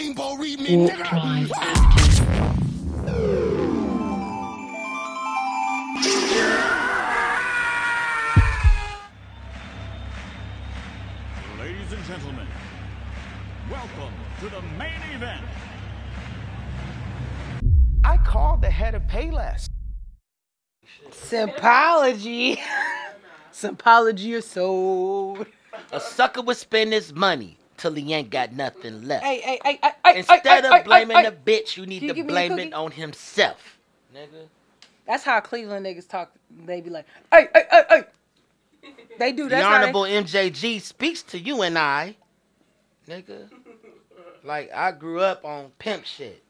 Rainbow read me, Warp nigga. Ladies and gentlemen, welcome to the main event. I called the head of Payless. Sympology. Sympology or soul. A sucker would spend his money till he ain't got nothing left. Hey, hey, hey, hey, hey, Instead hey, of hey, blaming hey, the bitch, you need you to give me a blame it on himself. Nigga. That's how Cleveland niggas talk. They be like, hey, hey, hey, hey. They do. The That's how they- Honorable MJG speaks to you and I, nigga. Like, I grew up on pimp shit.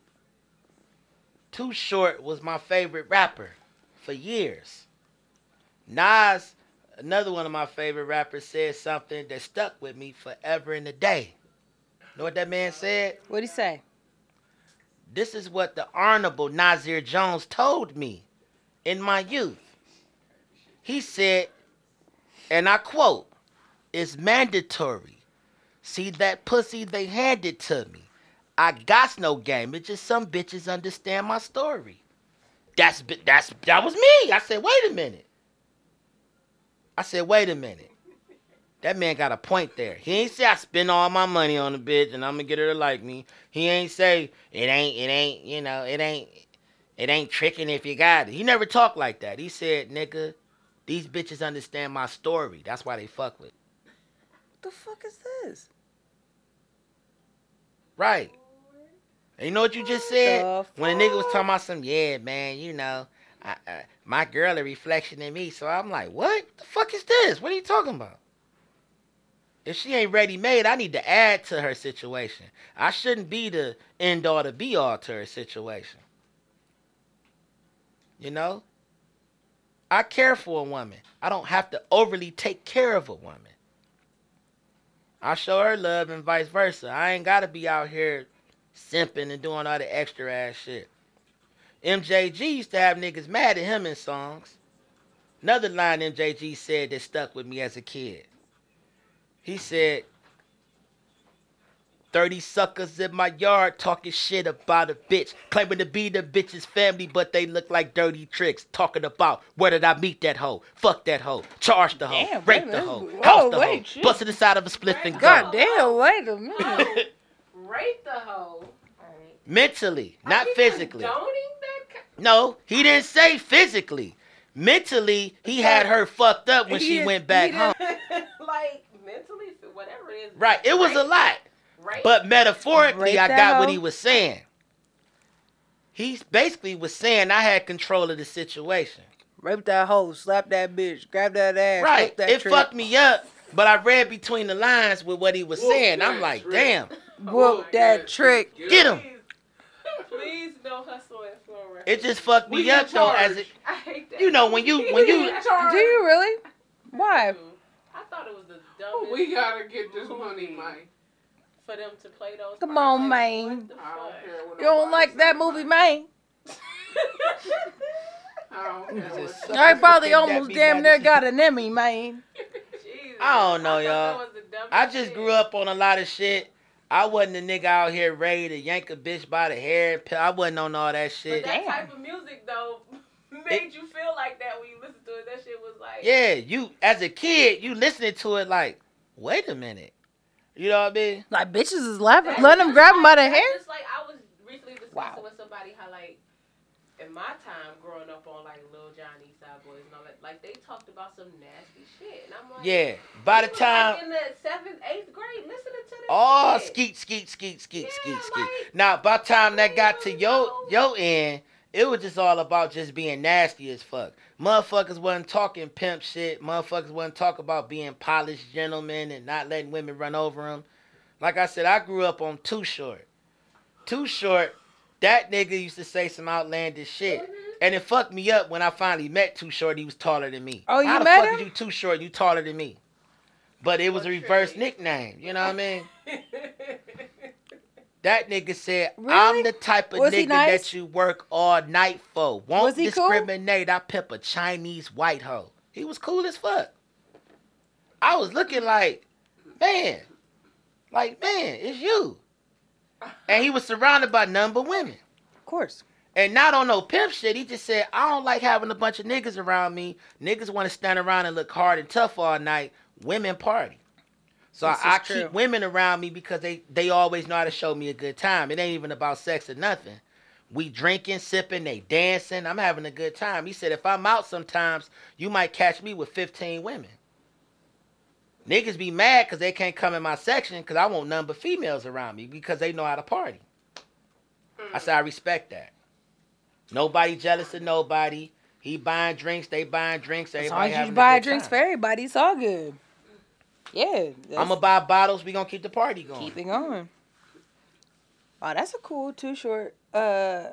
Too Short was my favorite rapper for years. Nas, another one of my favorite rappers, said something that stuck with me forever in a day. Know what that man said? What'd he say? This is what the Honorable Nasir Jones told me in my youth. He said, and I quote, it's mandatory. See that pussy they handed to me. I got no game. It's just some bitches understand my story. That's that's that was me. I said, wait a minute. I said, wait a minute. That man got a point there. He ain't say I spend all my money on the bitch and I'm gonna get her to like me. He ain't say it ain't it ain't you know it ain't it ain't tricking if you got it. He never talked like that. He said, nigga, these bitches understand my story. That's why they fuck with. What the fuck is this? Right. And you know what you just said? When a nigga was talking about some, yeah, man, you know, I, I, my girl a reflection in me. So I'm like, what the fuck is this? What are you talking about? If she ain't ready made, I need to add to her situation. I shouldn't be the end all to be all to her situation. You know? I care for a woman. I don't have to overly take care of a woman. I show her love and vice versa. I ain't gotta be out here simping and doing all the extra ass shit. MJG used to have niggas mad at him in songs. Another line MJG said that stuck with me as a kid. He said, 30 suckers in my yard talking shit about a bitch, claiming to be the bitch's family, but they look like dirty tricks. Talking about where did I meet that hoe? Fuck that hoe. Charge the hoe. Damn, rape wait a the hoe. Whoa, House the wait, hoe. shit. Busted inside of a spliff and go. God damn, wait a minute. Rape the hoe. Mentally, not physically. condoning that ki- No, he didn't say physically. Mentally, he had her fucked up when she didn't- went back home. like mentally, whatever it is. Right, it was a lot. Rape. But metaphorically, Rape I got what he was saying. He basically was saying I had control of the situation. Rape that hoe, slap that bitch, grab that ass, Right. that It trick, fucked me up, but I read between the lines with what he was saying. I'm like, damn, whoop that trick. get him. Please no hustle and flow right. It just fucked me up though. As it, I hate that. you know, when you when you. Do you really? Why? I thought it was the dumbest. We gotta get this money, Mike. for them to play those. Come parts. on, Like, man. what the I don't care what You don't like that movie, Mike. man? I don't care what Just- I probably almost damn near got an Emmy, man. Jesus. I don't know, thought y'all. was the dumbest I just grew up on a lot of shit. I wasn't a nigga out here ready to yank a bitch by the hair. I wasn't on all that shit. But shit. that Damn. type of music though made you feel like that when you listen to it. That shit was like. Yeah, you as a kid, you listening to it like, wait a minute. You know what I mean? Like bitches is laughing. Let them just grab him by the hair. Just like I was recently discussing Wow. with somebody how like in my time growing up on like Lil Johnny, Side Boys, and all that, like they talked about some nasty shit, and I'm like, Yeah. By the time like, in the seventh, eighth grade, listening to this. Oh, shit. skeet, skeet, skeet, skeet, Yeah, skeet, skeet. like- Now, by the time that got to your No. your end, it was just all about just being nasty as fuck. Motherfuckers wasn't talking pimp shit. Motherfuckers wasn't talking about being polished gentlemen and not letting women run over them. Like I said, I grew up on Too Short. Too Short, that nigga used to say some outlandish shit. Mm-hmm. And it fucked me up when I finally met Too Short. He was taller than me. Oh, you How the met fuck him? is you Too Short? You taller than me. But it was a reverse nickname. You know what I mean? That nigga said, Really? I'm the type of Was nigga nice? that you work all night for. Won't Was he cool? discriminate. I pimp a Chinese white hoe. He was cool as fuck. I was looking like, man, like, man, it's you. And he was surrounded by none but women. Of course. And not on no pimp shit. He just said, I don't like having a bunch of niggas around me. Niggas want to stand around and look hard and tough all night. Women party. So This I, I keep women around me because they, they always know how to show me a good time. It ain't even about sex or nothing. We drinking, sipping, they dancing. I'm having a good time. He said, if I'm out sometimes, you might catch me with 15 women. Niggas be mad because they can't come in my section because I want none but females around me because they know how to party. I said, I respect that. Nobody jealous of nobody. He buying drinks, they buying drinks. As long as you buy drinks time. for everybody, it's all good. Yeah. I'm gonna buy bottles. We gonna keep the party going. keep it going. Wow, that's a cool too short uh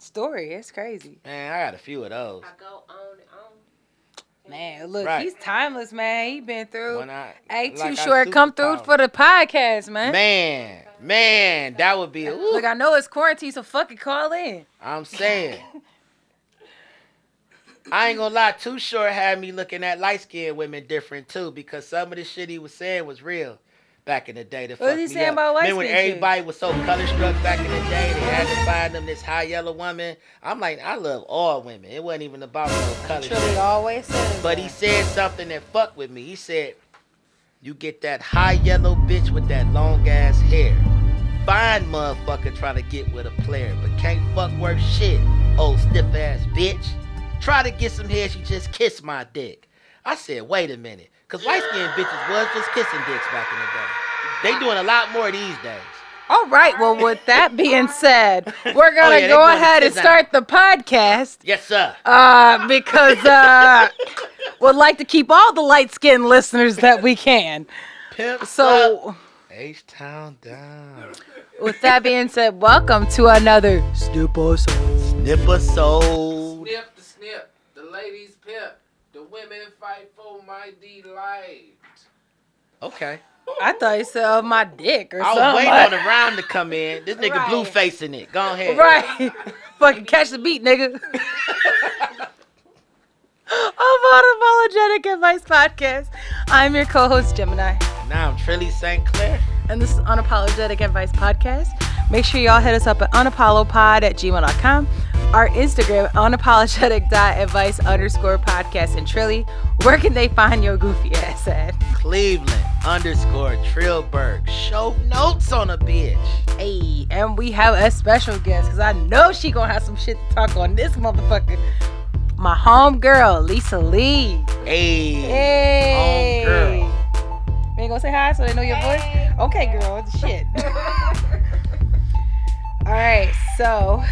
story. It's crazy. Man, I got a few of those. I go on and on. Man, look, Right. he's timeless, man. He been through. I, Hey, too like I short, come through for the podcast, man. Man, man, that would be. Ooh, Look, I know it's quarantine, so fucking call in. I'm saying. I ain't gonna lie, Too Short had me looking at light skinned women different too, because some of the shit he was saying was real back in the day. To What he me saying up. Remember when everybody was so color struck back in the day, they had to find them this high yellow woman. I'm like, I love all women. It wasn't even about no color. Shit. always says. But that. he said something that fucked with me. He said, You get that high yellow bitch with that long ass hair. Fine motherfucker trying to get with a player, but can't fuck worth shit. Old stiff ass bitch. Try to get some hair, she just kissed my dick. I said, wait a minute. Cause light skinned bitches was just kissing dicks back in the day. They doing a lot more these days. All right. Well, with that being said, we're gonna Oh, yeah, go going to ahead and sit down. start the podcast. Yes, sir. Uh, because uh, would like to keep all the light skinned listeners that we can. Pimp So, H Town down. with that being said, welcome to another Snip Episode. Episode. Snip the snip. The ladies pimp. The women fight for my delight. Okay. I thought you said of my dick or something. I was waiting on the round to come in. This nigga Right. blue facing it. Go ahead. Right. Fucking catch the beat, nigga. of Unapologetic Advice Podcast. I'm your co-host, Gemini. Now I'm Trilly St. Clair. and this is Unapologetic Advice Podcast. Make sure y'all hit us up at unapollopod at gmail.com. Our Instagram, unapologetic.advice underscore podcast and Trilly. Where can they find your goofy ass at? Cleveland underscore Trillberg. Show notes on a bitch. Hey, and we have a special guest because I know she gonna have some shit to talk on this motherfucker. My home girl, Lisa Lee. Hey. Hey. Home girl. You ain't gonna say hi so they know your voice? Okay, girl. Shit. All right, so,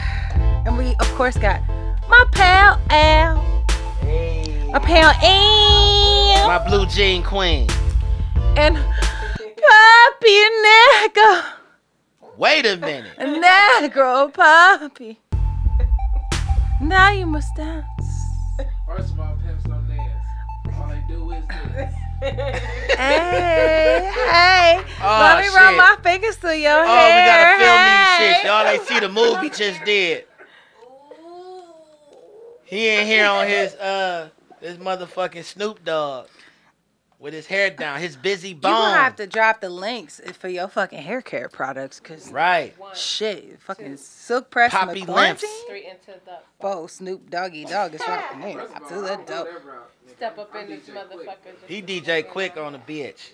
and we of course got my pal Al, Hey. my pal Al, My blue jean queen. and Poppy Negro, Wait a minute. Negro oh, Poppy. Now you must dance. Hey, hey, Oh, let me run shit. my fingers through your Oh, hair. we gotta film hey. these shit. Y'all ain't see the move he just did. He in here on his uh his motherfucking Snoop Dogg with his hair down, his Bizzy Bone. You bone. gonna have to drop the links for your fucking hair care products, cause Right. One, shit, fucking silk press Poppy McQuarantine. Limps. three into the Whoa, Snoop Doggy Dogg is rocking there. First of all, To I the don't dope. that route, nigga. step up in this DJ motherfucker. He DJ Quik on the bitch.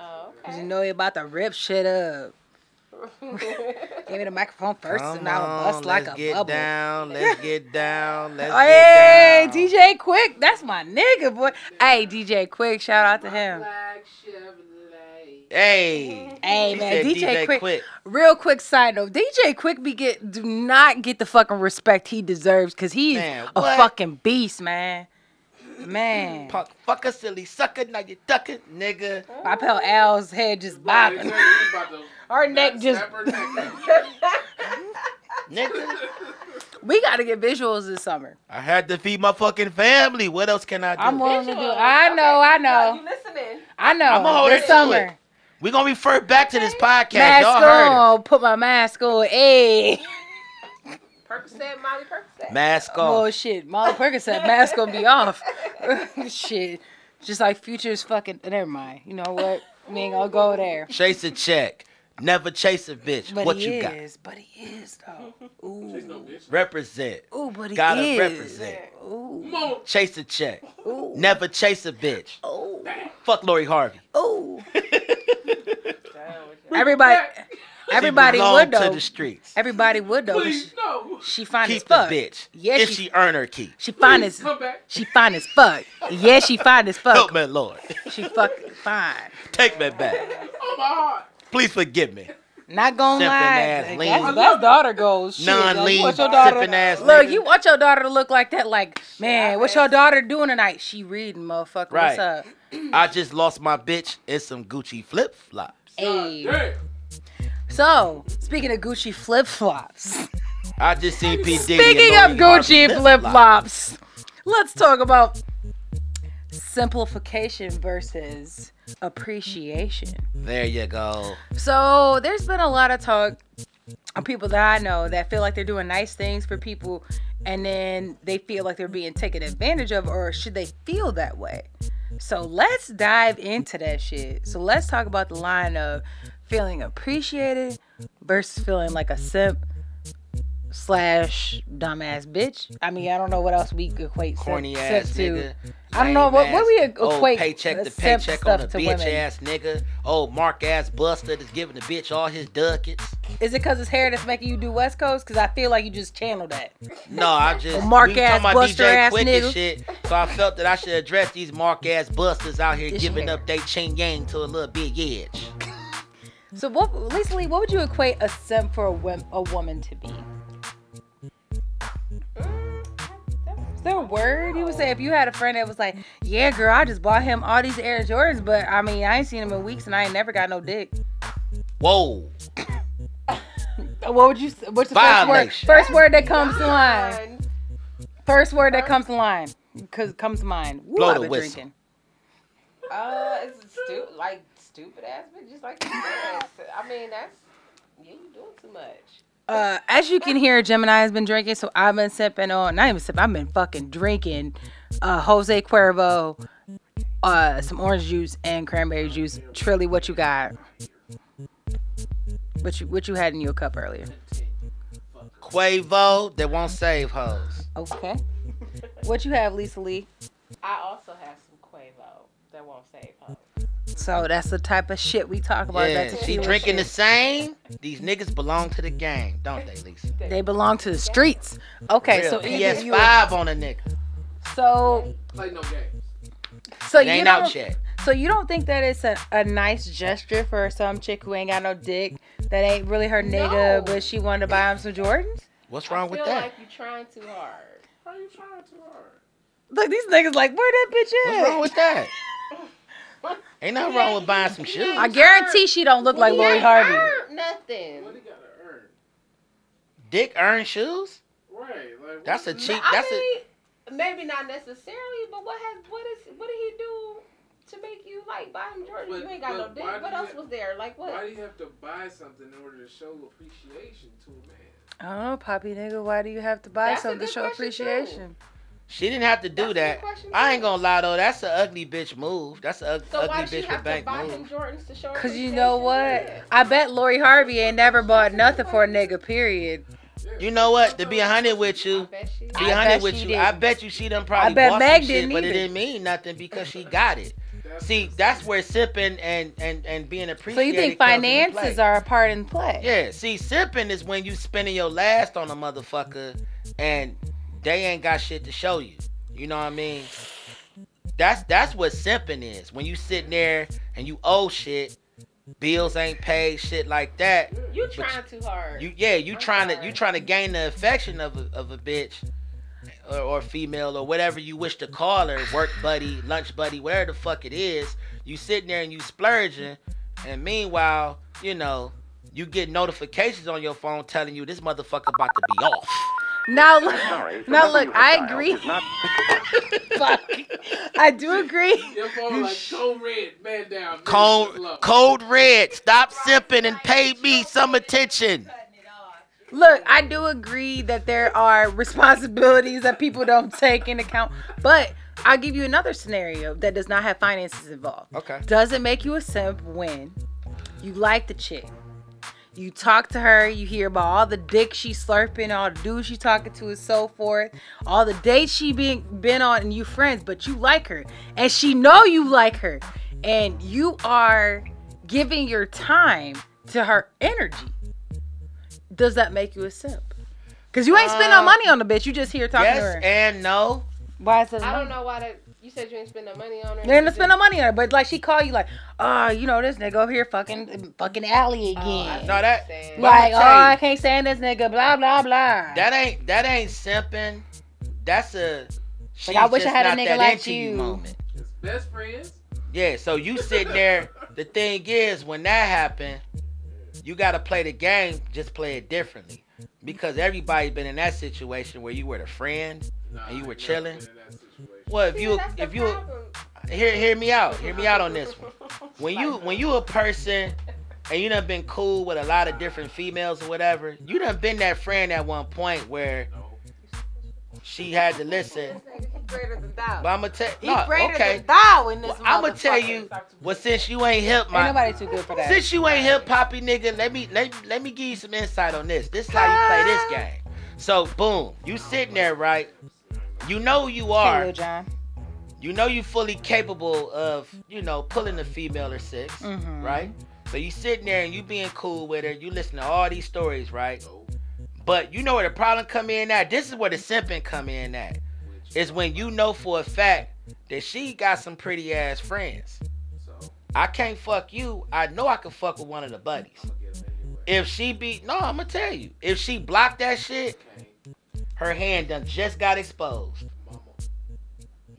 Oh, okay. Cause you know you about to rip shit up. Give me the microphone first, Come and I'll on, bust like a bubble. let's a get bubble. down. Let's get down. Let's Hey, get down. DJ Quik, that's my nigga, boy. Hey, DJ Quik, shout out to him. Hey. Hey, He man, said DJ Quik- Quick. Real quick side note: DJ Quik be get do not get the fucking respect he deserves because he's Man, a fucking beast, man. Man, Punk, fucker, silly sucker, now you ducking, nigga. I felt Al's head just bobbing. Her neck just. Nigga. We got to get visuals this summer. I had to feed my fucking family. What else can I do? I'm willing to do. Visuals. I know, I know. You know, listening? I know. I'ma hold this it to summer. it. we gonna refer back to this podcast. Mask Y'all heard it. on. Put my mask on. Hey. Percocet, Molly Percocet. Mask on. Oh shit, Molly Percocet mask gonna be off. shit, just like Future's fucking. Never mind. You know what? We ain't gonna go there. Chase a check. Never chase a bitch. But what he you got? is. But he is though. Ooh. Represent. Ooh, but he Gotta is. represent. Ooh. Chase a check. Ooh. Never chase a bitch. Ooh. Fuck Lori Harvey. Ooh. Everybody. Everybody she belong would to though. the streets. Everybody would though. Please, She, no. she fine as Keep the fuck. bitch. Yeah, if she- she earn her keep. She fine as. Come back. She fine as fuck. Yeah, she fine as fuck. Help fuck. me, Lord. She fucking fine. Take me back. Oh my heart. Please forgive me. Not gonna Sipping lie. ass, That's, lean. that's daughter goals. Shit, like, you Non-lean, want your daughter- sipping ass Look, nigga. you want your daughter to look like that. Like, man, what's your daughter doing tonight? She reading, motherfucker. Right. What's up? I just lost my bitch in some Gucci flip flops. Hey. So, speaking of Gucci flip flops. I just seen P. Diddy. Speaking of Gucci flip flops, let's talk about simplification versus appreciation. There you go. So there's been a lot of talk of people that I know that feel like they're doing nice things for people and then they feel like they're being taken advantage of or should they feel that way? So let's dive into that shit. So let's talk about the line of feeling appreciated versus feeling like a simp slash dumbass bitch. I mean, I don't know what else we equate Corny ass to. nigga. I don't know, what- what we equate old paycheck to paycheck on a bitch women? ass nigga. Old mark ass buster that's giving the bitch all his ducats. Is it because it's hair that's making you do West Coast? Because I feel like you just channeled that. No, I just mark we ass buster DJ ass Quick nigga. shit. So I felt that I should address these mark ass busters out here This giving hair. up they ching yang to a little big edge. So, what, Lisa Lee, what would you equate a simp for a, wom- a woman to be? Is there a word He would say if you had a friend that was like, "Yeah, girl, I just bought him all these Air Jordans, but I mean, I ain't seen him in weeks and I ain't never got no dick." Whoa. What would you? What's the first word? First word that comes to mind. First word that comes to mind. Cause comes to mind. Woo, Blow I've the been whistle. drinking. Uh, it's stupid, like stupid ass bitch, just like you said. I mean, that's yeah, you doing too much. Uh, as you can hear, Gemini has been drinking, so I've been sipping on. Not even sipping. I've been fucking drinking. Uh, Jose Cuervo, uh, some orange juice and cranberry juice. Trilly, what you got? What you what you had in your cup earlier? Quavo that won't save hoes. Okay. What you have, Lisa Lee? I also have some Quavo that won't save her. So that's the type of shit we talk about. Yeah, that she tequila drinking the same. These niggas belong to the game, don't they, Lisa? They belong to the streets. Okay, Real so either you- PS5 on a nigga. so Play no games. so It you ain't don't out yet. so you don't think that it's a, a nice gesture for some chick who ain't got no dick that ain't really her nigga, No. but she wanted to buy him some Jordans? What's I wrong feel with that? like you trying too hard. Why you trying too hard? Look, these niggas like, where that bitch What's at? wrong with that? Ain't nothing wrong with buying some shoes. I guarantee she don't look like He Lori Harvey. earned Nothing. What he gotta earn? Dick earn shoes? Right. Like That's a what- cheap. I That's a. mean, maybe not necessarily, but what has what is what did he do to make you like buy him Jordan? But- you ain't got no but dick. why What do else you- was there? Like what? Why do you have to buy something in order to show appreciation to a man? I don't know, Poppy nigga. Why do you have to buy That's a something to good show question, too. appreciation? She didn't have to do That's that. I ain't gonna lie though. That's an ugly bitch move. That's an So ugly why does she bitch have with to bank buy move. him Jordans to show? Cause you know what? I bet Lori Harvey ain't never bought nothing for a nigga. Period. You know what? To be a hundred with you, bet she. be I a hundred with you. I didn't. bet you she done probably bet bought Meg some shit, didn't but it didn't mean nothing because she got it. See, that's where sipping and and and being So appreciated. you think comes into finances are a part in play? Yeah, see, sipping is when you spending your last on a motherfucker and they ain't got shit to show you. You know what I mean? That's that's what simping is. When you sitting there and you owe shit, bills ain't paid, shit like that. You trying too hard. You yeah, you I'm trying to you trying to gain the affection of a, of a bitch or, or female or whatever you wish to call her, work buddy, lunch buddy, whatever the fuck it is. You sitting there and you splurging, and meanwhile, you know, you get notifications on your phone telling you this motherfucker about to be off. Now, look, now look, I agree. Fuck. I do agree. Your phone like code red, man down. Code code red, stop simping and pay me some attention. Look, I do agree that there are responsibilities that people don't take into account, but I'll give you another scenario that does not have finances involved. Okay. Does it make you a simp when you like the chick? You talk to her, you hear about all the dick she's slurping, all the dudes she's talking to, and so forth, all the dates she been been on, and you friends, but you like her, and she know you like her, and you are giving your time to her energy. Does that make you a simp? Cause you ain't spend no Uh, money on the bitch. You just here talking to Yes her. and no. Why is it? I don't know why that. You said you ain't spend no money on her. They didn't spend no money on her, but like she called you like, oh, you know this nigga over here fucking fucking alley Oh, again. No, that Saying. Like, oh, you. I can't stand this nigga, blah blah blah. that ain't that ain't simping. That's a she's I wish I had a nigga like into you. moment. Best friends. Yeah, so you sitting there. the thing is, when that happened, you gotta play the game. Just play it differently, because everybody's been in that situation where you were the friend. Nah, And you I were ain't chilling? Never been in that situation. Well, if Yeah, you that's the if you problem. hear hear me out, hear me out on this one. When you when you a person and you done been cool with a lot of different females or whatever, you done been that friend at one point where she had to listen. This nigga, he greater than thou. But I'm gonna tell He no, greater okay. than thou in this Well, I'm gonna tell you. Well, since you ain't hip, ain't my nobody too good for that. Since you ain't hip poppy nigga, let me let, let me give you some insight on this. This is how you play this game. So boom, you sitting there, right? You know who you are. John. You know you fully capable of, you know, pulling a female or 6 Mhm. right? So you sitting there and you being cool with her, you listen to all these stories, right? But you know where the problem come in at? This is where the simping come in at. Is when you know for a fact that she got some pretty ass friends. So I can't fuck you. I know I can fuck with one of the buddies. I'm gonna get them anyway. If she be no, I'm gonna tell you. If she blocked that shit. Her hand done just got exposed.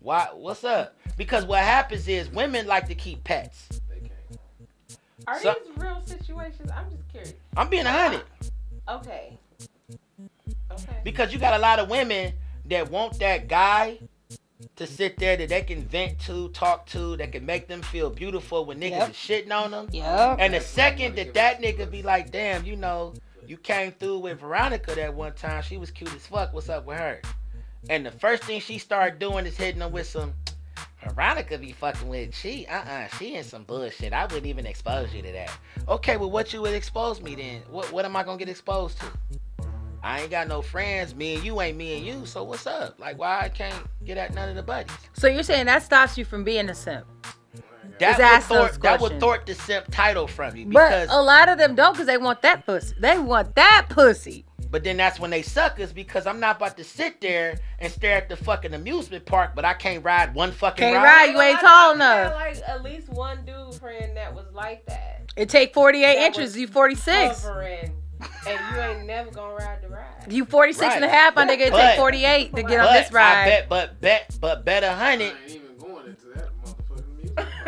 Why? What's up? Because what happens is women like to keep pets. Are So- these real situations? I'm just curious. I'm being a hundred Okay. Okay. because you got a lot of women that want that guy to sit there that they can vent to, talk to, that can make them feel beautiful when niggas Yep. is shitting on them. Yep. And the second that that nigga be like, damn, you know, you came through with Veronica that one time. She was cute as fuck. What's up with her? And the first thing she started doing is hitting them with some. Veronica be fucking with she. Uh uh She in some bullshit. I wouldn't even expose you to that. Okay, well, what you would expose me then? What What am I gonna get exposed to? I ain't got no friends. Me and you ain't me and you. So what's up? Like, why I can't get at none of the buddies? So you're saying that stops you from being a simp? That Just would, ask those thwart, that would questions. thwart the simp title from you But because. a lot of them don't because they want that pussy. They want that pussy. But then that's when they suck suckers because I'm not about to sit there and stare at the fucking amusement park, but I can't ride one fucking Can't ride. ride, you ain't I tall thought you had, enough. Like at least one dude friend that was like that. It take 48 That inches. You 46. Hovering, and you ain't never gonna ride the ride. You 46 and a half. My nigga, it But- take 48 to get on But this I ride. bet, but bet, but bet a I hundred.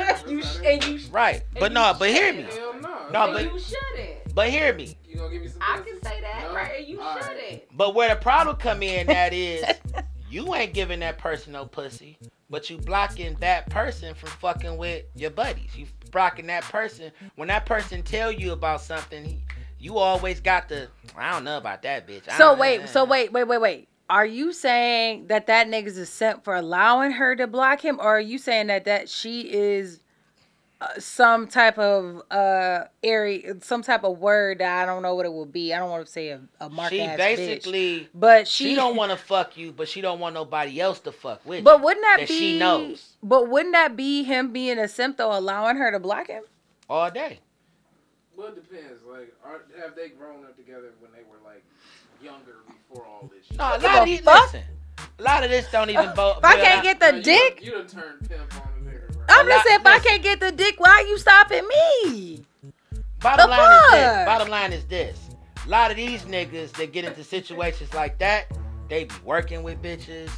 you sh- and you sh- Right. And But you no, but hear me. shouldn't. Hell no. No, but- you shouldn't. But hear me. You gonna give me some I can say that No? right. You All right. shouldn't. But where the problem come in that is you ain't giving that person no pussy, but you blocking that person from fucking with your buddies. You blocking that person when that person tell you about something. he- You always got the I don't know about that bitch. I So don't- wait, so wait, wait, wait, wait. Are you saying that that nigga's a simp for allowing her to block him, or are you saying that that she is uh, some type of uh area, some type of word that I don't know what it would be. I don't want to say a, a mark She ass bitch, basically but she, she, don't want to fuck you, but she don't want nobody else to fuck with. But wouldn't that, that be? she knows But wouldn't that be him being a simp though, allowing her to block him? all day. Well, it depends. Like, are, have they grown up together when they were like younger before all this shit? No, a lot of these fuck. listen. A lot of this don't even vote. If I can't get the Bro, you dick, Done, you done turned pimp on a nigga, bro. I'm A just lot- saying, if I can't get the dick, why are you stopping me? Bottom The line is this. Bottom line is this. A lot of these niggas that get into situations like that, they be working with bitches.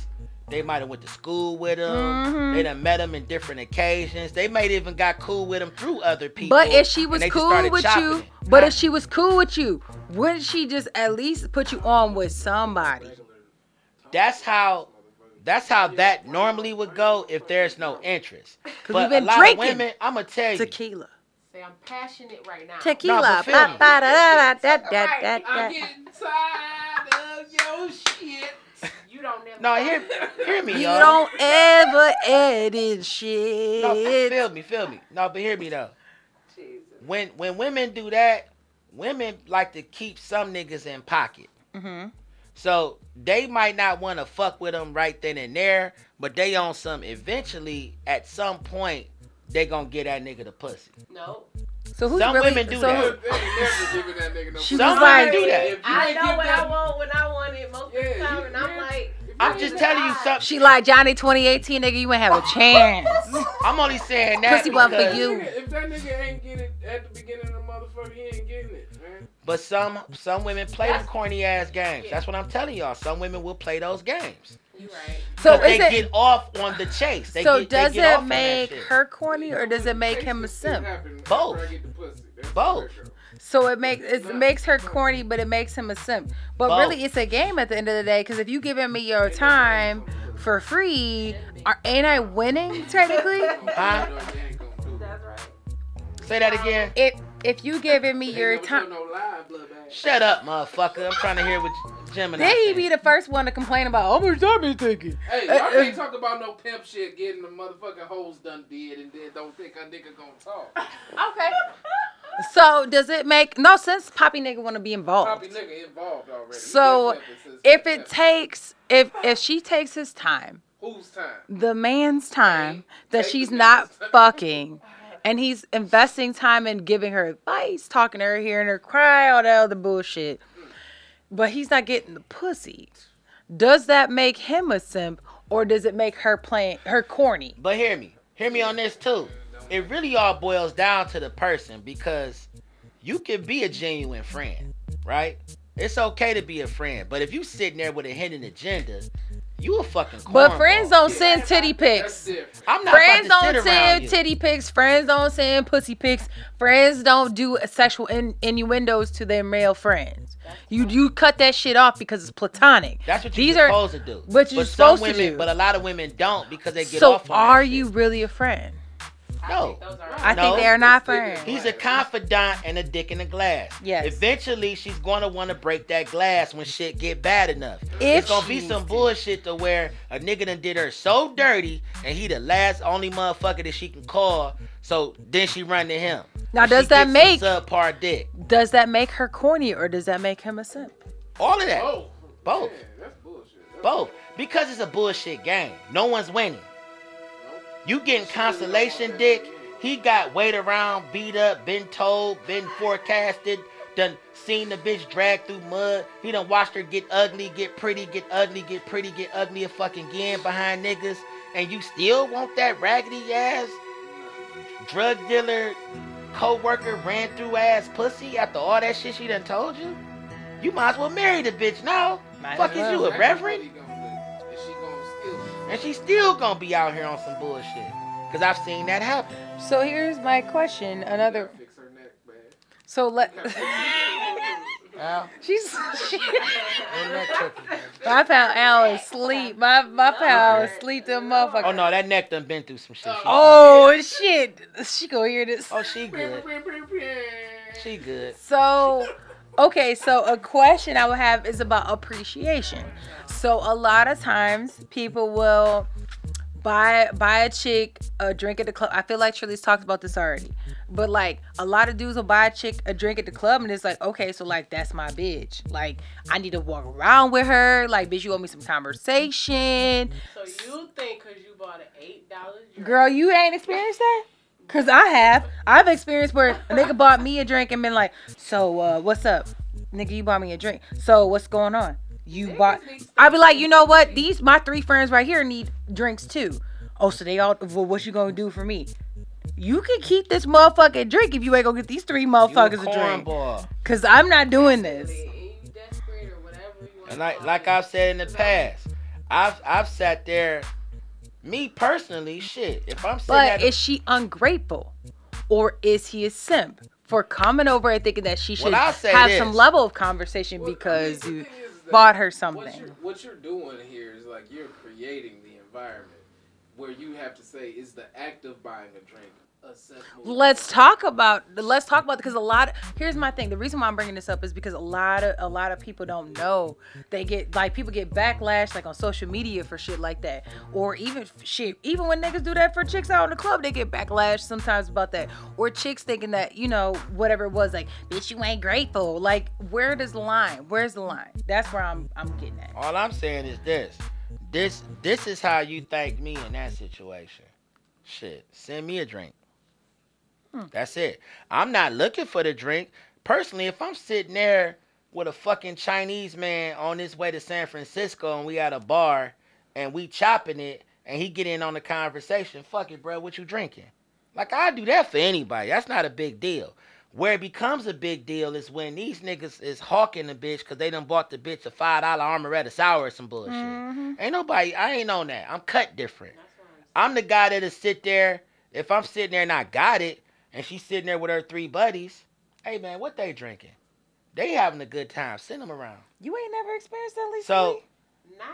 They might have went to school with them. Mhm. They done met them in different occasions. They might even got cool with them through other people. But if she was cool with chopping you, it. but Huh? if she was cool with you, wouldn't she just at least put you on with somebody? that's how that's how that normally would go if there's no interest. we've But been a lot drinking of women, I'm gonna tell you, Tequila. Say I'm passionate right now. Tequila. I'm getting tired of your shit. You don't never. no, hear hear me, You y'all. don't ever edit No, shit. feel me, feel me. No, but hear me though. Jesus. When when women do that, women like to keep some niggas in pocket. hmm So they might not want to fuck with them right then and there, but they on some. Eventually, at some point, they gonna get that nigga the pussy. No. So who's Some really? women do so that. who- They ain't never giving that nigga no She pussy. was like- do that. I know what I want when I want it most of the time, and I'm like, I'm just telling you something. She like Johnny 2018 nigga. You ain't have a chance. I'm only saying that Pussy wasn't for because- you. If that nigga ain't get it at the beginning of the motherfucker, he ain't getting it, man. But some some women play them corny ass games. That's what I'm telling y'all. Some women will play those games. you right. So 'Cause is they it? get off on the chase. They so get, they does get it on make her corny or does it make him a Takes this shit simp? Both. I get the pussy. That's Both. where it go. So it makes it makes her corny, but it makes him a simp. But Both. really, it's a game at the end of the day. Because if you giving me your time for free, are, ain't I winning technically? Huh? You know they ain't gonna do it. That's right. Say that again. if if you giving me your never time, Shut up, motherfucker. I'm trying to hear what Gemini. then he be the first one to complain about how much time he taking. Hey, Uh, y'all uh, can't talk about no pimp shit getting the motherfucking hoes done did and then don't think a nigga gonna talk. Okay. So does it make no sense? Poppy nigga want to be involved. Poppy nigga involved already. So, been pimping since If it takes if if she takes his time, whose time? the man's time that she's not fucking and he's investing time in giving her advice, talking to her, hearing her cry, all that other bullshit. But he's not getting the pussy. Does that make him a simp or does it make her playing her corny? But hear me. Hear me on this too. It really all boils down to the person because you can be a genuine friend, right? It's okay to be a friend, but if you sitting there with a hidden agenda, you a fucking But cornball. friends don't send titty pics. I'm not Friends about to don't sit send you. titty pics. Friends don't send pussy pics. Friends don't do sexual in- innuendos to their male friends. You you cut that shit off because it's platonic. That's what you're These are- supposed to do. what you're some supposed to women, do. But a lot of women don't because they get So off on that are shit. you really a friend? I No. think. I think they are not friends. He's a confidant and a dick in a glass. Yes. Eventually, she's gonna want to break that glass when shit get bad enough. If it's gonna be some bullshit to where a nigga done did her so dirty, and he the last only motherfucker that she can call. So then she run to him. Now, does she that gets make- subpar dick? Does that make her corny or does that make him a simp? All of that, Both. Both. Yeah, that's bullshit. That's both, because it's a bullshit game. No one's winning. You getting consolation dick. He got weighed around, beat up, been told, been forecasted, done seen the bitch drag through mud. He done watched her get ugly, get pretty, get ugly, get pretty, get ugly a fucking again behind niggas. And you still want that raggedy ass drug dealer, co-worker, ran through ass pussy after all that shit she done told you? You might as well marry the bitch now. Might Fuck is well. you, a reverend? And she's still gonna be out here on some bullshit. Cause I've seen that happen. So here's my question. Another. Fix her neck, man. So let. Al, She's. She, where that cookie? my pal Al is asleep. My my pal is asleep. The motherfucker. Oh no, that neck done been through some shit. She- Oh shit! She gonna hear this. oh, she good. She good. So, okay, so a question I would have is about appreciation. So a lot of times people will buy buy a chick a drink at the club. I feel like Shirley's talked about this already. But like a lot of dudes will buy a chick a drink at the club and it's like, okay, so like that's my bitch. Like I need to walk around with her. Like, bitch, you owe me some conversation. So you think because you bought an eight dollar? Girl, you ain't experienced that? Cause I have. I've experienced where a nigga bought me a drink and been like, so uh, what's up? Nigga, you bought me a drink. So what's going on? You Niggas bought. need I'd be like, you know what? These my three friends right here need drinks too. Oh, so they all. Well, what you gonna do for me? You can keep this motherfucking drink if you ain't gonna get these three You a motherfuckers a drink. cornball. Cause I'm not doing this. And you desperate or whatever you want And like like I've said in the past, I've I've sat there, me personally, shit. If I'm sitting But at a- is she ungrateful, or is he a simp for coming over and thinking that she should Well, have this. some level of conversation Well, I mean, because you thing is that bought her What something? you're, what you're doing here is like you're creating the environment where you have to say, is the act of buying a drink a simple? Let's talk about let's talk about because a lot here's my thing the reason why i'm bringing this up is because a lot of a lot of people don't know they get like people get backlash like on social media for shit like that or even shit even when niggas do that for chicks out in the club they get backlash sometimes about that or chicks thinking that you know whatever it was like bitch you ain't grateful like where does the line where's the line that's where i'm i'm getting at All I'm saying is this. This this is how you thank me in that situation. Shit. Send me a drink. Mm. That's it. I'm not looking for the drink. Personally, if I'm sitting there with a fucking Chinese man on his way to San Francisco and we at a bar and we chopping it and he get in on the conversation, fuck it, bro, what you drinking? Like I do that for anybody. That's not a big deal. Where it becomes a big deal is when these niggas is hawking the bitch because they done bought the bitch a five dollar amaretto sour or some bullshit. Mm-hmm. Ain't nobody. I ain't on that. I'm cut different. I'm the guy that'll sit there. If I'm sitting there and I got it, and she's sitting there with her three buddies, hey man, what they drinking? They having a good time. Send them around. you ain't never experienced that Lisa So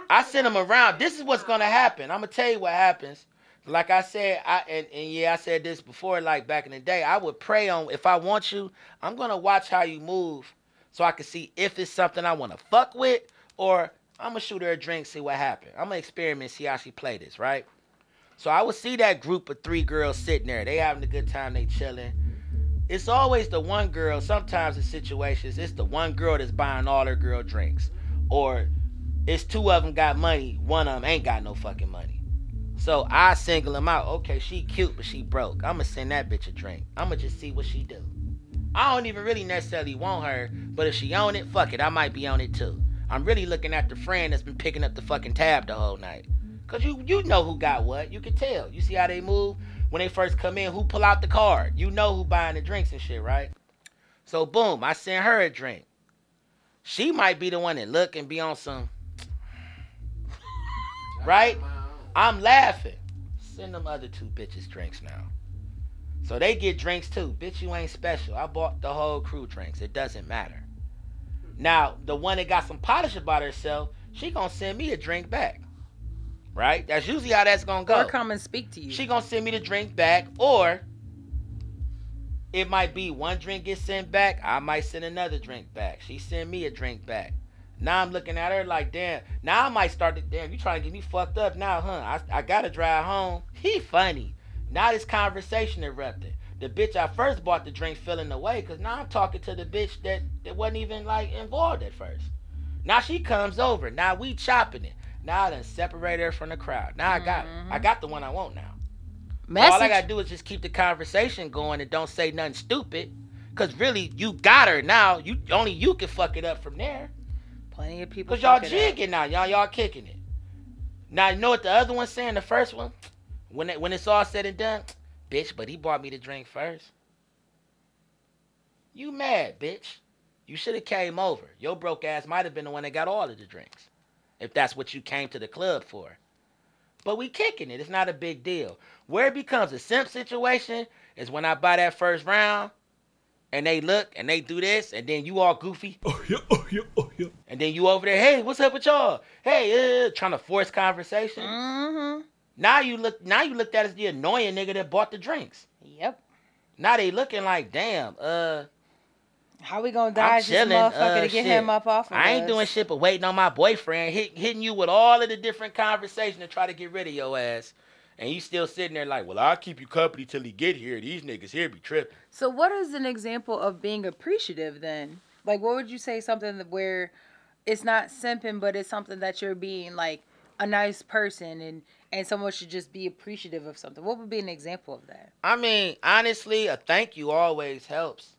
I the send them around. This is what's gonna happen. I'm gonna tell you what happens. Like I said, I and, and yeah, I said this before, like back in the day. I would pray on if I want you, I'm gonna watch how you move so I can see if it's something I wanna fuck with or I'm gonna shoot her a drink, see what happens. I'm gonna experiment, see how she play this, right? So I would see that group of three girls sitting there. They having a good time, they chilling. It's always the one girl, sometimes in situations, it's the one girl that's buying all her girl drinks. Or it's two of them got money, one of them ain't got no fucking money. So I single them out. Okay, she cute, but she broke. I'ma send that bitch a drink. I'ma just see what she do. I don't even really necessarily want her, but if she own it, fuck it, I might be on it too. I'm really looking at the friend that's been picking up the fucking tab the whole night. Cause you you know who got what. You can tell. You see how they move when they first come in. Who pull out the card? You know who buying the drinks and shit, right? So boom, I send her a drink. She might be the one that look and be on some. Right? got my own. I'm laughing. Send them other two bitches drinks now. So they get drinks too. Bitch, you ain't special. I bought the whole crew drinks. It doesn't matter. Now, the one that got some polish about herself, she gonna send me a drink back. Right? That's usually how that's gonna go. or come and speak to you She gonna send me the drink back, or it might be one drink gets sent back. I might send another drink back. She send me a drink back. Now I'm looking at her like, damn. Now I might start to, damn. You trying to get me fucked up now, huh? I, I gotta drive home. He funny. Now this conversation erupted. The bitch I first bought the drink feeling away, cause now I'm talking to the bitch that that wasn't even like involved at first. Now she comes over. Now we chopping it. Now I done separated her from the crowd. Now I got. I mm-hmm. got the one I want now. Message all I gotta do is just keep the conversation going and don't say nothing stupid. Cause really, you got her now. You only you can fuck it up from there. plenty of people Cause y'all fuck it up. jigging now. Y'all y'all kicking it. Now you know what the other one's saying. The first one, when it, when it's all said and done, bitch. But he bought me the drink first. You mad, bitch? You should have came over. Your broke ass might have been the one that got all of the drinks, if that's what you came to the club for. But we kicking it. It's not a big deal. Where it becomes a simp situation is when I buy that first round, and they look and they do this, and then you all goofy. Oh yeah, oh yeah, oh yeah. And then you over there, hey, what's up with y'all? Hey, uh, trying to force conversation. Mm-hmm. Now you look, now you looked at as the annoying nigga that bought the drinks. Yep. Now they looking like, damn, uh, How we gonna I'm dodge this motherfucker Uh, to get shit. him up off of I ain't us? doing shit but waiting on my boyfriend, hit, hitting you with all of the different conversation to try to get rid of your ass. And you still sitting there like, well, I'll keep you company till he get here. These niggas here be tripping. So what is an example of being appreciative then? Like what would you say something where it's not simping but it's something that you're being like a nice person and and someone should just be appreciative of something. What would be an example of that? I mean, honestly, a thank you always helps.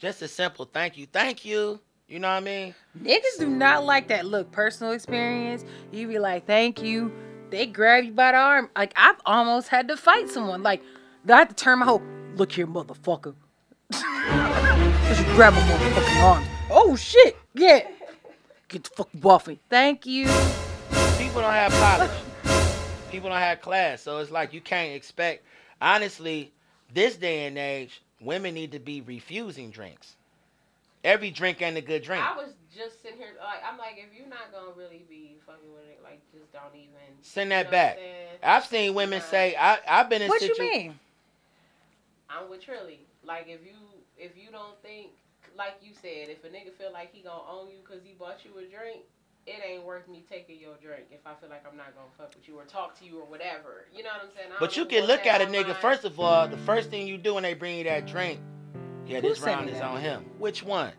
Just a simple thank you. Thank you. You know what I mean? Niggas do not like that. Look, personal experience. You be like, thank you. They grab you by the arm. Like I've almost had to fight someone. Like I had to turn my whole look here, motherfucker. Just grab my motherfucking arms. Oh shit. Yeah. Get the fuck off me. Thank you. People don't have polish. People don't have class. So it's like you can't expect. Honestly, this day and age, women need to be refusing drinks. Every drink ain't a good drink. I was just sitting here like I'm like if you're not gonna really be fucking with it, like just don't even Send you that know back. I'm saying? I've seen women Right. say, I, I've been in What you mean? I'm with Trilly. Like if you if you don't think like you said, if a nigga feel like he gonna own you because he bought you a drink, it ain't worth me taking your drink if I feel like I'm not gonna fuck with you or talk to you or whatever. You know what I'm saying? I But you can look at a nigga, my- first of all, the first thing you do when they bring you that drink, yeah, Who this round is on him. Which one?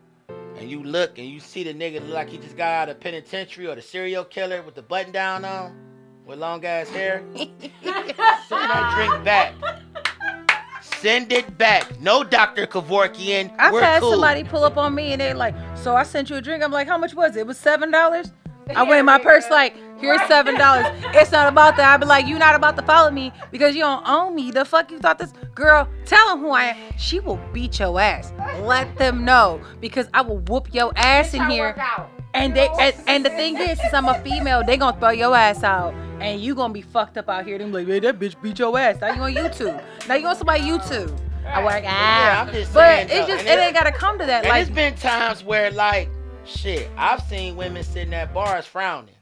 And you look and you see the nigga look like he just got out of penitentiary or the serial killer with the button down on, with long ass hair. Send that drink back. Send it back. No Dr. Kevorkian. I've We're had cool. somebody pull up on me and they're like, "So I sent you a drink." I'm like, "How much was it? It was seven dollars." I weigh my purse like, "Here's seven dollars." It's not about that. I be like, "You not about to follow me because you don't own me." The fuck you thought this girl? Tell them who I am. She will beat your ass. Let them know because I will whoop your ass in here. And they and, and the thing is, since I'm a female, they gonna throw your ass out, and you gonna be fucked up out here. They be like, "Man, that bitch beat your ass." Now you on YouTube. Now you on somebody YouTube. I work out. Yeah. I'm just but saying, it's though, just and it ain't gotta come to that. And Like it's been times where like, shit, I've seen women sitting at bars frowning.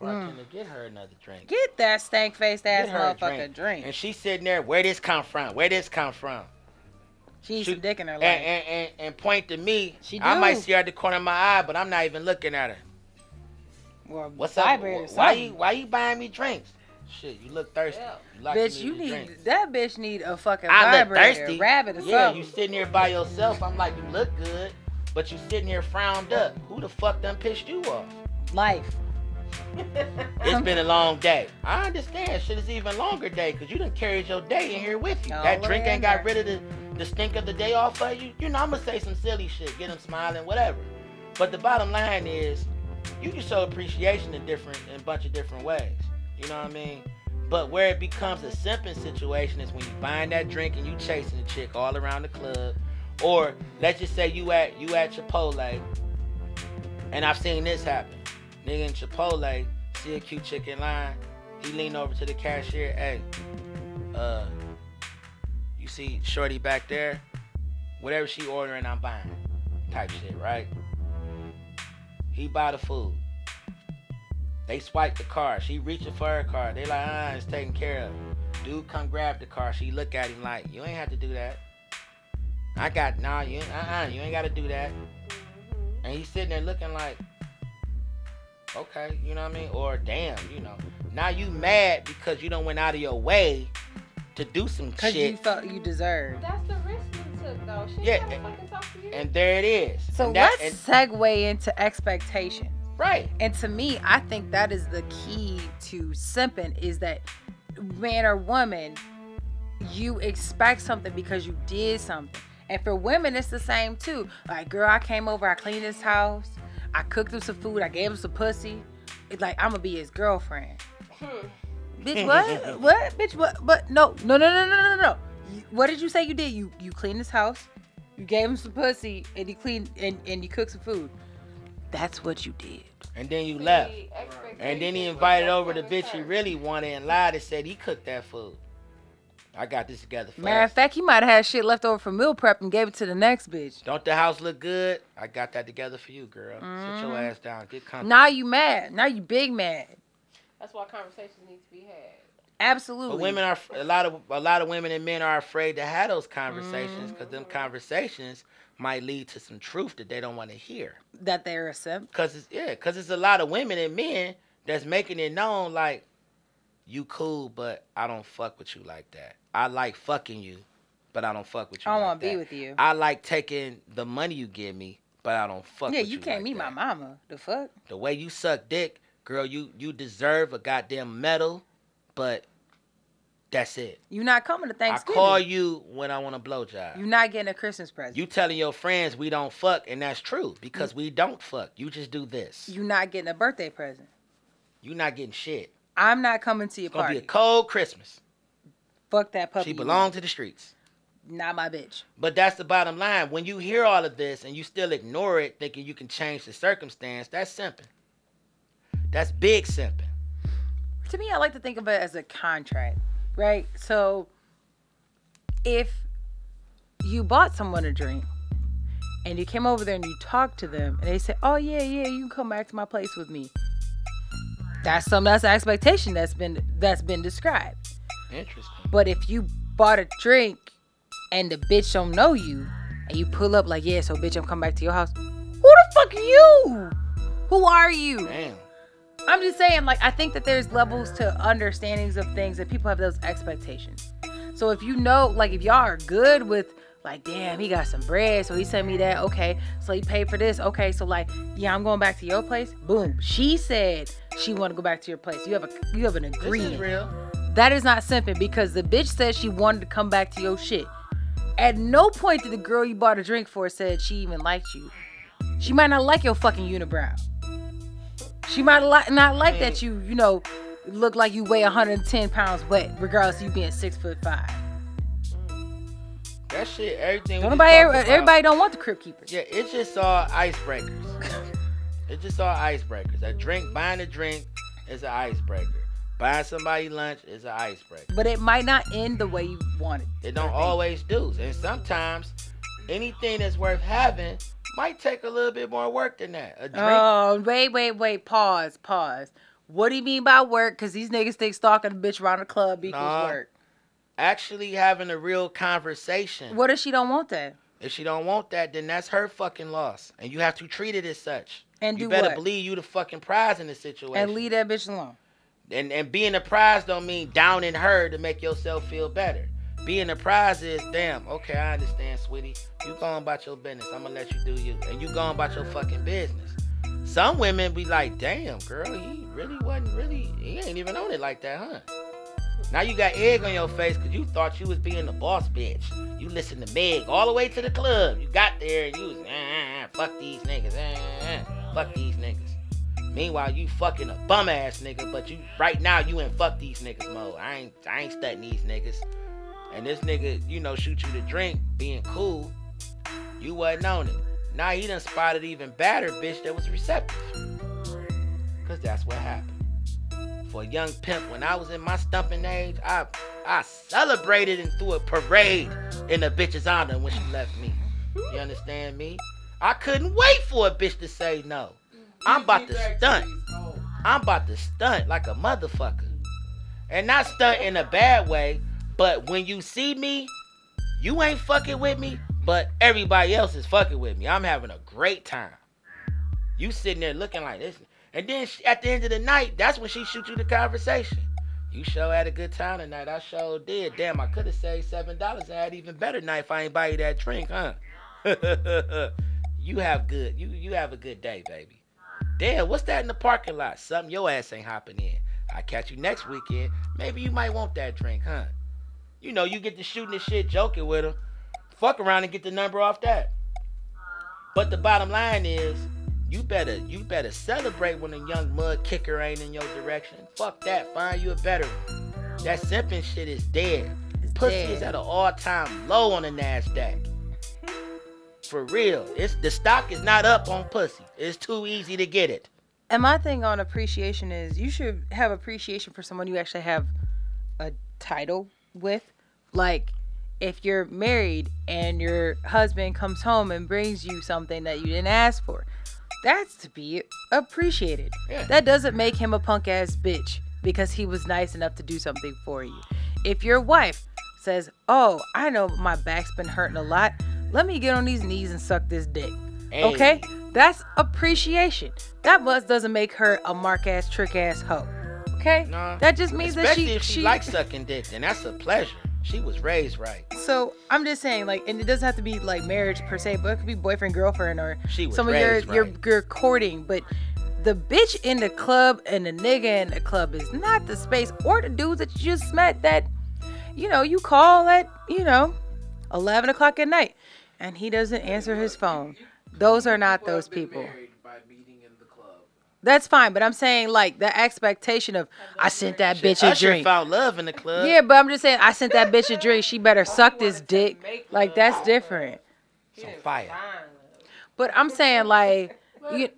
Bartender, mm. get her another drink. get that stank faced ass Get motherfucker drink. And she's sitting there, where this come from? Where this come from? She's needs She- some dick in her And, life. and, and, and point to me. She I might see her at the corner of my eye, but I'm not even looking at her. Or What's up? or Why something. you why you buying me drinks? Shit, you look thirsty. Yeah. You like Bitch, you need drink. that bitch need a fucking I look thirsty. rabbit or yeah, something. you sitting here by yourself. I'm like, you look good, but you sitting here frowned up. Who the fuck done pissed you off? Life. It's been a long day. I understand. Shit is even longer day because you done carried your day in here with you. All that drink ain't got rid of the, the stink of the day off of you. You know, I'm gonna say some silly shit, get them smiling, whatever. But the bottom line is, you can show appreciation in different, in a bunch of different ways. You know what I mean? But where it becomes a simping situation is when you buying that drink and you chasing the chick all around the club, or let's just say you at you at Chipotle, and I've seen this happen. Nigga in Chipotle, see a cute chick in line, he lean over to the cashier, hey, uh, you see Shorty back there? Whatever she ordering, I'm buying. Type shit, right? He buy the food. They swipe the card. She reaching for her card. They like, ah, it's taken care of. Dude come grab the car. She look at him like, you ain't have to do that. I got, nah, you, uh-uh, you ain't got to do that. And he's sitting there looking like, okay, you know what I mean? Or damn, you know. Now you mad because you don't went out of your way to do some Cause shit. you felt you deserved. That's the risk you took though. She Yeah, yeah, gotta and- fucking talk to you. and there it is. So And that- let's and- segue into expectation. right. And to me, I think that is the key to simping is that man or woman, you expect something because you did something. And for women, it's the same too. Like, girl, I came over, I cleaned his house, I cooked him some food, I gave him some pussy. It's like I'm gonna be his girlfriend. Hmm. Bitch, what? what? Bitch, what? But no, no, no, no, no, no, no. You- What did you say you did? You you cleaned his house, you gave him some pussy, and you cleaned and and you cooked some food. That's what you did. And then you left. And then he invited over the bitch he really wanted and lied and said he cooked that food. I got this together fast. Matter of fact, he might have had shit left over from meal prep and gave it to the next bitch. Don't the house look good? I got that together for you, girl. Sit Mm-hmm. your ass down. Get comfortable. Now you mad. Now you big mad. That's why conversations need to be had. Absolutely. But women are a lot of a lot of women and men are afraid to have those conversations because Mm-hmm. them conversations might lead to some truth that they don't want to hear. that they're a simp. Cause it's yeah, cause it's a lot of women and men that's making it known like you cool, but I don't fuck with you like that. I like fucking you, but I don't fuck with you. I don't like want to be with you. I like taking the money you give me, but I don't fuck yeah, with you you. can't like meet that. my mama. The fuck? The way you suck dick, girl, you you deserve a goddamn medal, but That's it. You're not coming to Thanksgiving. I call you when I want a blowjob. You're not getting a Christmas present. You telling your friends we don't fuck, and that's true because we don't fuck. You just do this. You're not getting a birthday present. You're not getting shit. I'm not coming to your It's gonna be a cold Christmas. Fuck that puppy. She you belongs to the streets. Not my bitch. But that's the bottom line. When you hear all of this and you still ignore it, thinking you can change the circumstance, that's simping. That's big simping. To me, I like to think of it as a contract, right? So, if you bought someone a drink and you came over there and you talked to them and they said, "Oh yeah, yeah, you can come back to my place with me," that's some that's an expectation that's been that's been described. Interesting. But if you bought a drink and the bitch don't know you, and you pull up like, yeah, so bitch, I'm coming back to your house. Who the fuck are you? Who are you? Damn. I'm just saying, like, I think that there's levels to understandings of things that people have those expectations. So if you know, like, if y'all are good with, like, damn, he got some bread, so he sent me that. Okay, so he paid for this. Okay, so like, yeah, I'm going back to your place. Boom. She said she want to go back to your place. You have a you have an This agreement. is real. That is not simping because the bitch said she wanted to come back to your shit. At no point did the girl you bought a drink for said she even liked you. She might not like your fucking unibrow. She might li- not like that you, you know, look like you weigh 110 pounds wet, regardless of you being six foot five. That shit, everything. Don't nobody, everybody, about- everybody don't want the crib keepers. Yeah, it's just all icebreakers. it's just all icebreakers. A drink, buying a drink is an icebreaker. Buying somebody lunch is an icebreaker. But it might not end the way you want It It don't always do. And sometimes anything that's worth having might take a little bit more work than that. A drink. Oh, wait, wait, wait. Pause, pause. What do you mean by work? Because these niggas think stalking a bitch around the club equals Nah. work. actually having a real conversation. What if she don't want that? If she don't want that, then that's her fucking loss. And you have to treat it as such. And you do better what? believe you the fucking prize in the situation. And leave that bitch alone. And and being a prize don't mean downing her to make yourself feel better. Being a prize is damn, okay, I understand, sweetie. You going about your business. I'm gonna let you do you. And you going about your fucking business. Some women be like, damn, girl, he really wasn't really he ain't even on it like that, huh? Now you got egg on your face because you thought you was being the boss bitch. You listened to Meg all the way to the club. You got there and you was, ah, ah, fuck these niggas, ah, ah, ah, fuck these niggas. Meanwhile, you fucking a bum ass nigga, but you right now you in fuck these niggas mode. I ain't I ain't studying these niggas. And this nigga, you know, shoot you to drink, being cool. You wasn't on it. Now he done spotted even better bitch that was receptive. Cause that's what happened. For a young pimp, when I was in my stumping age, I I celebrated and threw a parade in a bitch's honor when she left me. You understand me? I couldn't wait for a bitch to say no. I'm about to stunt. I'm about to stunt like a motherfucker. And not stunt in a bad way, but when you see me, you ain't fucking with me, but everybody else is fucking with me. I'm having a great time. You sitting there looking like this. And then she, at the end of the night, that's when she shoot you the conversation. You sure had a good time tonight. I sure did. Damn, I could have saved seven dollars and had even better night if I ain't buy you that drink, huh? you have good. You you have a good day, baby. Damn, what's that in the parking lot? Something your ass ain't hopping in. I catch you next weekend. Maybe you might want that drink, huh? You know, you get to shooting this shit, joking with her. Fuck around and get the number off that. But the bottom line is, you better you better celebrate when a young mud kicker ain't in your direction. Fuck that. Find you a better one. That simping shit is dead. Pussy is at an all-time low on the Nasdaq. For real. It's the stock is not up on pussy. It's too easy to get it. And my thing on appreciation is you should have appreciation for someone you actually have a title with. Like if you're married and your husband comes home and brings you something that you didn't ask for, that's to be appreciated. Yeah. That doesn't make him a punk ass bitch because he was nice enough to do something for you. If your wife says, "Oh, I know my back's been hurting a lot. Let me get on these knees and suck this dick." Okay? That's appreciation. That was doesn't make her a mark ass trick ass hoe. Okay? Nah. That just means that Especially she if she, likes sucking dick, then that's a pleasure. She was raised right. So I'm just saying, like, and it doesn't have to be like marriage per se, but it could be boyfriend girlfriend or She was some of your raised your right. your courting. But the bitch in the club and the nigga in the club is not the space or the dudes that you just met that you know, you call at, you know, 11 o'clock at night and he doesn't answer his phone. Those are not those people. married by meeting in the club. That's fine, but I'm saying like the expectation of I sent that bitch a Usher drink. found love in the club. Yeah, but I'm just saying I sent that bitch a drink. She better suck this dick. Like that's different. Some fire. But I'm saying like you,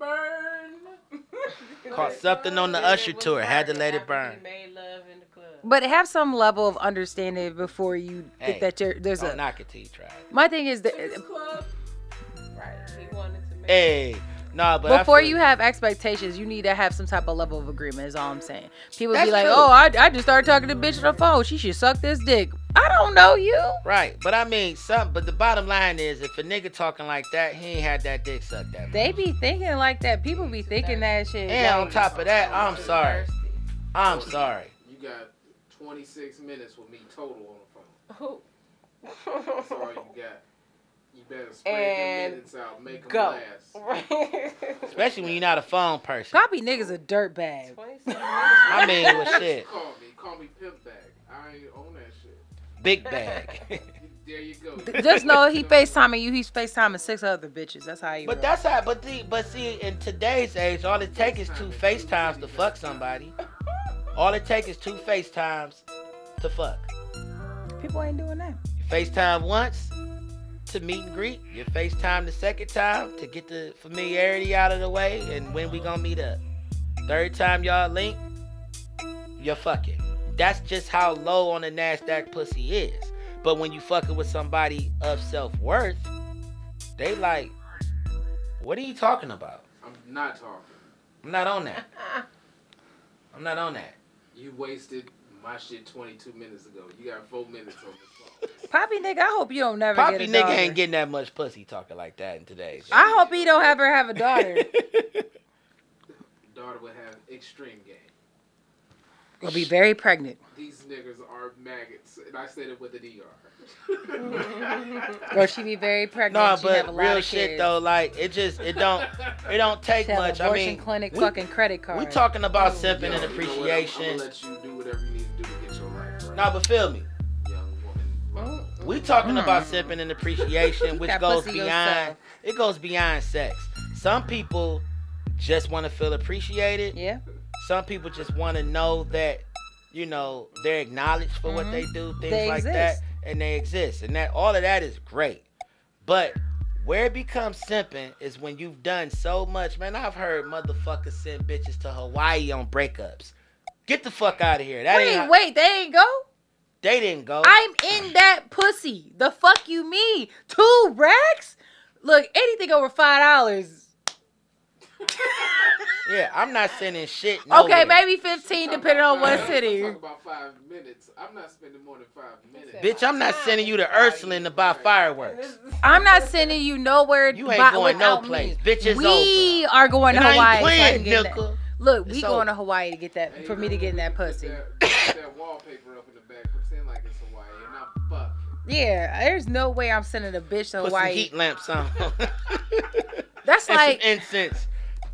Caught something on the Usher tour. Had to let it burn. Made love in the club. But have some level of understanding before you Hey, think that you're, there's Don't a. knock it till you try. it. My thing is that Right. He wanted to make. Hey, nah, but before feel- you have expectations, you need to have some type of level of agreement. Is all I'm saying. People be like, true. "Oh, I, I just started talking to bitch on the phone. She should suck this dick." I don't know you. Right, but I mean, some. But the bottom line is, if a nigga talking like that, he ain't had that dick sucked that. They much. be thinking like that. People be thinking that shit. And on top of that, I'm sorry. I'm sorry. You got 26 minutes with me total on the phone. Who? That's all you got. You better spread And the minutes out, make them go. last. Right. Especially when you're not a phone person. Probably niggas a dirt bag. 27 I mean, well, shit, Call me, call me pimp bag. I ain't own that shit. big bag. There you go. Just know he FaceTiming you. He's FaceTiming six other bitches. That's how you. but roll. that's how. But the, but see, in today's age, all it takes is two FaceTimes to fuck somebody. All it takes is two FaceTimes to fuck. people ain't doing that. You FaceTime once to meet and greet. You FaceTime the second time to get the familiarity out of the way and when we gonna meet up. Third time y'all link, you're fucking. That's just how low on the NASDAQ pussy is. But when you fucking with somebody of self worth, they like, what are you talking about? I'm not talking. I'm not on that. I'm not on that. You wasted my shit 22 minutes ago. You got four minutes on the phone. Poppy nigga, I hope you don't never Poppy get a nigga daughter. ain't getting that much pussy talking like that in today's. I hope he don't ever have a daughter. Daughter would have extreme game. Gonna be very pregnant. These niggas are maggots, and I said it with an ER. Or she be very pregnant. No, she have a but lot real of shit kids. though, like it just it don't it don't take She have much. I abortion mean, clinic we, fucking credit card. we talking about simping Yo, and you know? I'm, I'm appreciation. gonna let you do whatever you need to do to get your life right. No, but feel me. We talking Mm. about simping and appreciation, which goes beyond. yourself. It goes beyond sex. Some people just want to feel appreciated. Yeah. Some people just want to know that, you know, they're acknowledged for what Mhm. they do, things They like that, and they exist, and that all of that is great. But where it becomes simping is when you've done so much. Man, I've heard motherfuckers send bitches to Hawaii on breakups. Get the fuck out of here. That Wait, ain't. wait, they ain't go. They didn't go. I'm in that pussy. The fuck you mean? Two racks? Look, anything over five dollars. yeah, I'm not sending shit. Okay, maybe fifteen, depending about on what five- city. Talk about five minutes. I'm not spending more than five minutes. Bitch, I'm not sending you to Ursuline to buy fireworks. I'm not sending you nowhere. You ain't by- going no without me. place. Bitch, it's we are going And to I Hawaii. ain't playing, can get nickel. Look, we It's going over. to Hawaii to get that Hey, for me to get in that pussy. That, that wallpaper up in the back. Pretend like it's Hawaii, and I'm fucking. Yeah, there's no way I'm sending a bitch to Put some heat lamps on. That's and like some incense.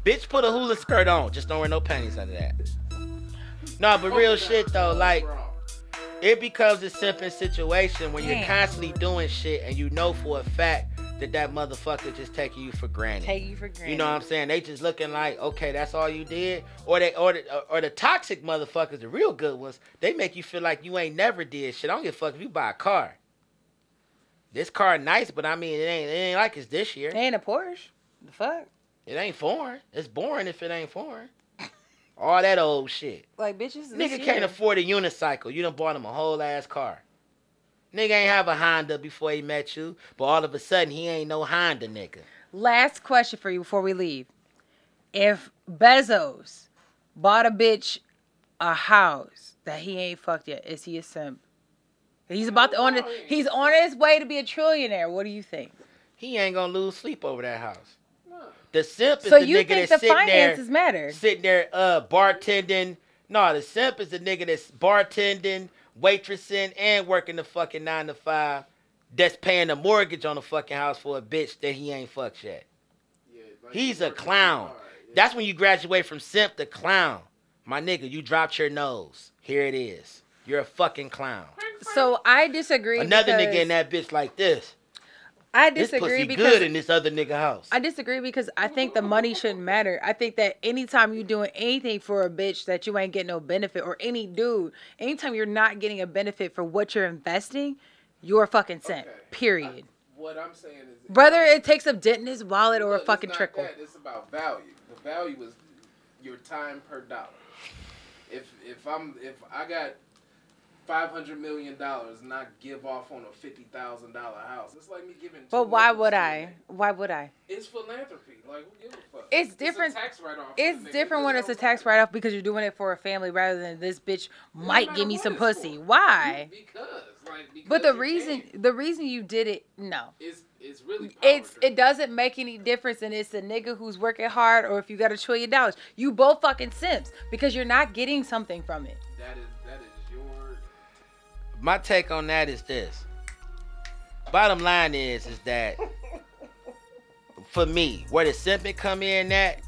Bitch, put a hula skirt on. Just don't wear no panties under that. No, but real shit though, like it becomes a simple situation when you're constantly doing shit and you know for a fact that that motherfucker just taking you for granted. take you for granted. You know what I'm saying? They just looking like, okay, that's all you did, or they, or the, or the toxic motherfuckers, the real good ones, they make you feel like you ain't never did shit. I don't give a fuck if you buy a car. This car nice, but I mean, it ain't, it ain't like it's this year. It ain't a Porsche. The fuck? It ain't foreign. It's boring if it ain't foreign. All that old shit. Like bitches. Nigga can't afford a unicycle. You done bought him a whole ass car. Nigga ain't have a Honda before he met you, but all of a sudden he ain't no Honda nigga. Last question for you before we leave. If Bezos bought a bitch a house that he ain't fucked yet, is he a simp? He's about to on. He's on his way to be a trillionaire. What do you think? He ain't gonna lose sleep over that house. The simp is So the you nigga think that's the sitting there, finances matter? sitting there, uh, bartending. No, the simp is the nigga that's bartending, waitressing, and working the fucking nine to five. That's paying the mortgage on the fucking house for a bitch that he ain't fucked yet. Yeah, like He's a clown. hard, yeah. That's when you graduate from simp to clown. My nigga, you dropped your nose. Here it is. You're a fucking clown. So I disagree. Another because, nigga in that bitch like this. I This disagree pussy because good in this other nigga house. I disagree because I think the money shouldn't matter. I think that anytime you're doing anything for a bitch that you ain't getting no benefit, or any dude, anytime you're not getting a benefit for what you're investing, you're a fucking cent. Okay. Period. What I'm saying is, Whether it takes a dent in his wallet or a Look, it's fucking not trickle. That. It's about value. The value is your time per dollar. If if I'm if I got five hundred million dollars not give off on a fifty thousand dollar house, it's like me giving. But why would I? Why would I? It's philanthropy. Like who gives a fuck? It's different- tax write-off It's different when it's a tax write off because you're doing it for a family rather than this bitch might give me some pussy. for. Why? Because like because But the reason can. the reason you did it, no. it's it's really It's it doesn't make any difference and it's a nigga who's working hard or if you got a trillion dollars. You both fucking simps because you're not getting something from it. My take on that is this. Bottom line is is that for me, where the simping come in at,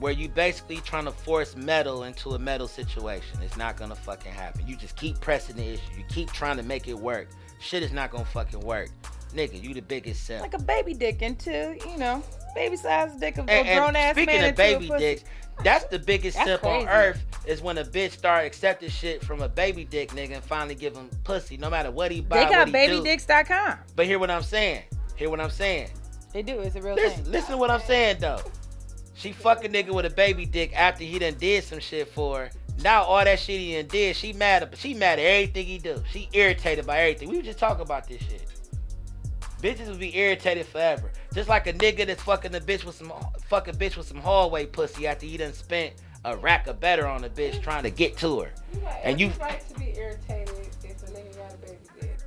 where you basically trying to force metal into a metal situation, it's not gonna fucking happen. You just keep pressing the issue. You keep trying to make it work. Shit is not gonna fucking work. Nigga, you the biggest simp. Like a baby dick into, you know, baby sized dick of a grown ass speaking man of into a baby dicks, that's the biggest That's simp on earth is when a bitch start accepting shit from a baby dick nigga and finally give him pussy, no matter what he buy. They got what he do. babydicks.com. But hear what I'm saying. Hear what I'm saying. They do. It's a real Listen, thing. listen to what I'm saying though. She fuck a nigga with a baby dick after he done did some shit for her. Now all that shit he done did, she mad at she mad at everything he do. She irritated by everything. We were just talking about this shit. Bitches will be irritated forever. Just like a nigga that's fucking a bitch with some fucking bitch with some hallway pussy after he done spent a rack of better on a bitch trying to get to her. You got And you- every right to be irritated if a nigga got a baby dick.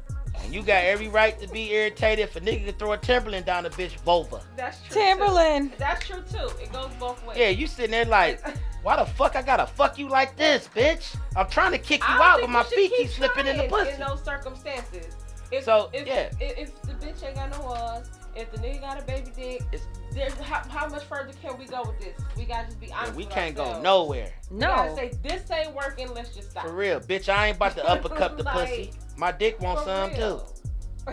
And you got every right to be irritated if a nigga can throw a Timberland down a bitch vulva. That's true. Timberland. Too. That's true too. It goes both ways. Yeah, you sitting there like, why the fuck I gotta fuck you like this, bitch? I'm trying to kick you out, think but my feet keep keep slipping in the trying pussy. In those circumstances. If, So, if, yeah. if, if the bitch ain't got no walls, if the nigga got a baby dick, It's- there's how, how much further can we go with this? We gotta just be honest. we with can't go ourselves. nowhere. We gotta No. say this ain't working. Let's just stop. For real, bitch, I ain't about to uppercut the Like, pussy. My dick want For some too.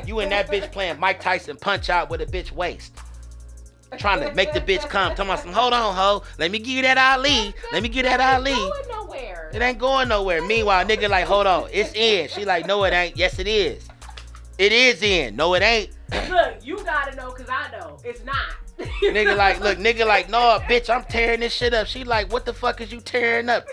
You and that bitch playing Mike Tyson punch out with a bitch waist. Trying to make the bitch come. Talking about some, hold on, ho. Let me give you that Ali. Let me give that Ali. It ain't going nowhere. It ain't going nowhere. Meanwhile, nigga like, hold on, it's in. She like, no, it ain't. Yes, it is. It is in. No, it ain't. Look, you gotta know because I know it's not. nigga like, look, nigga like, no, bitch, I'm tearing this shit up. She like, what the fuck is you tearing up?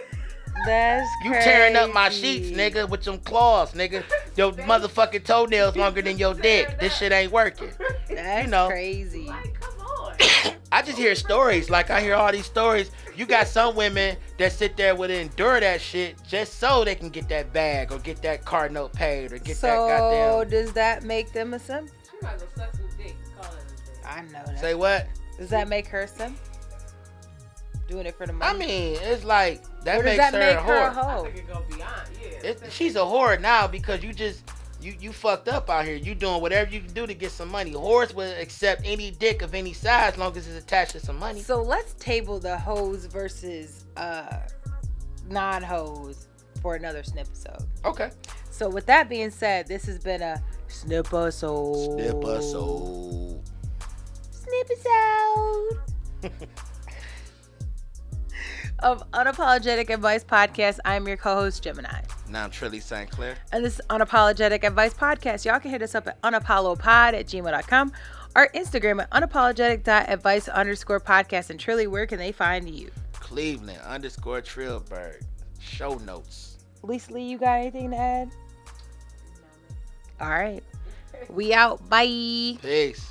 That's You tearing up my sheets, nigga, with some claws, nigga. Your motherfucking toenails longer than your dick. This shit ain't working. That's you know. crazy. Like, come on. I just hear stories. Like I hear all these stories. You got some women that sit there would endure that shit just so they can get that bag or get that car note paid or get so that goddamn. So does that make them a simp? She might go suck some dick. Call it a dick. I know that. Say what? does that make her a simp? Doing it for the money. I mean, it's like that or makes that her make a her a whore. I hoe? think it go beyond. Yeah. It, she's a whore now because you just you you fucked up out here. You doing whatever you can do to get some money. Whores will accept any dick of any size as long as it's attached to some money. So let's table the hoes versus uh non-hoes for another snip episode. Okay. So with that being said, this has been a snip episode. Snip episode. Snip episode. of Unapologetic Advice Podcast. I'm your co-host Gemini. Now I'm Trilly St. Clair. And this is Unapologetic Advice Podcast. Y'all can hit us up at unapollopod at gmail.com or Instagram at unapologetic.advice underscore podcast. And Trilly, where can they find you? Cleveland underscore Trillberg. Show notes. Lisa Lee, you got anything to add? All right. We out. Bye. Peace.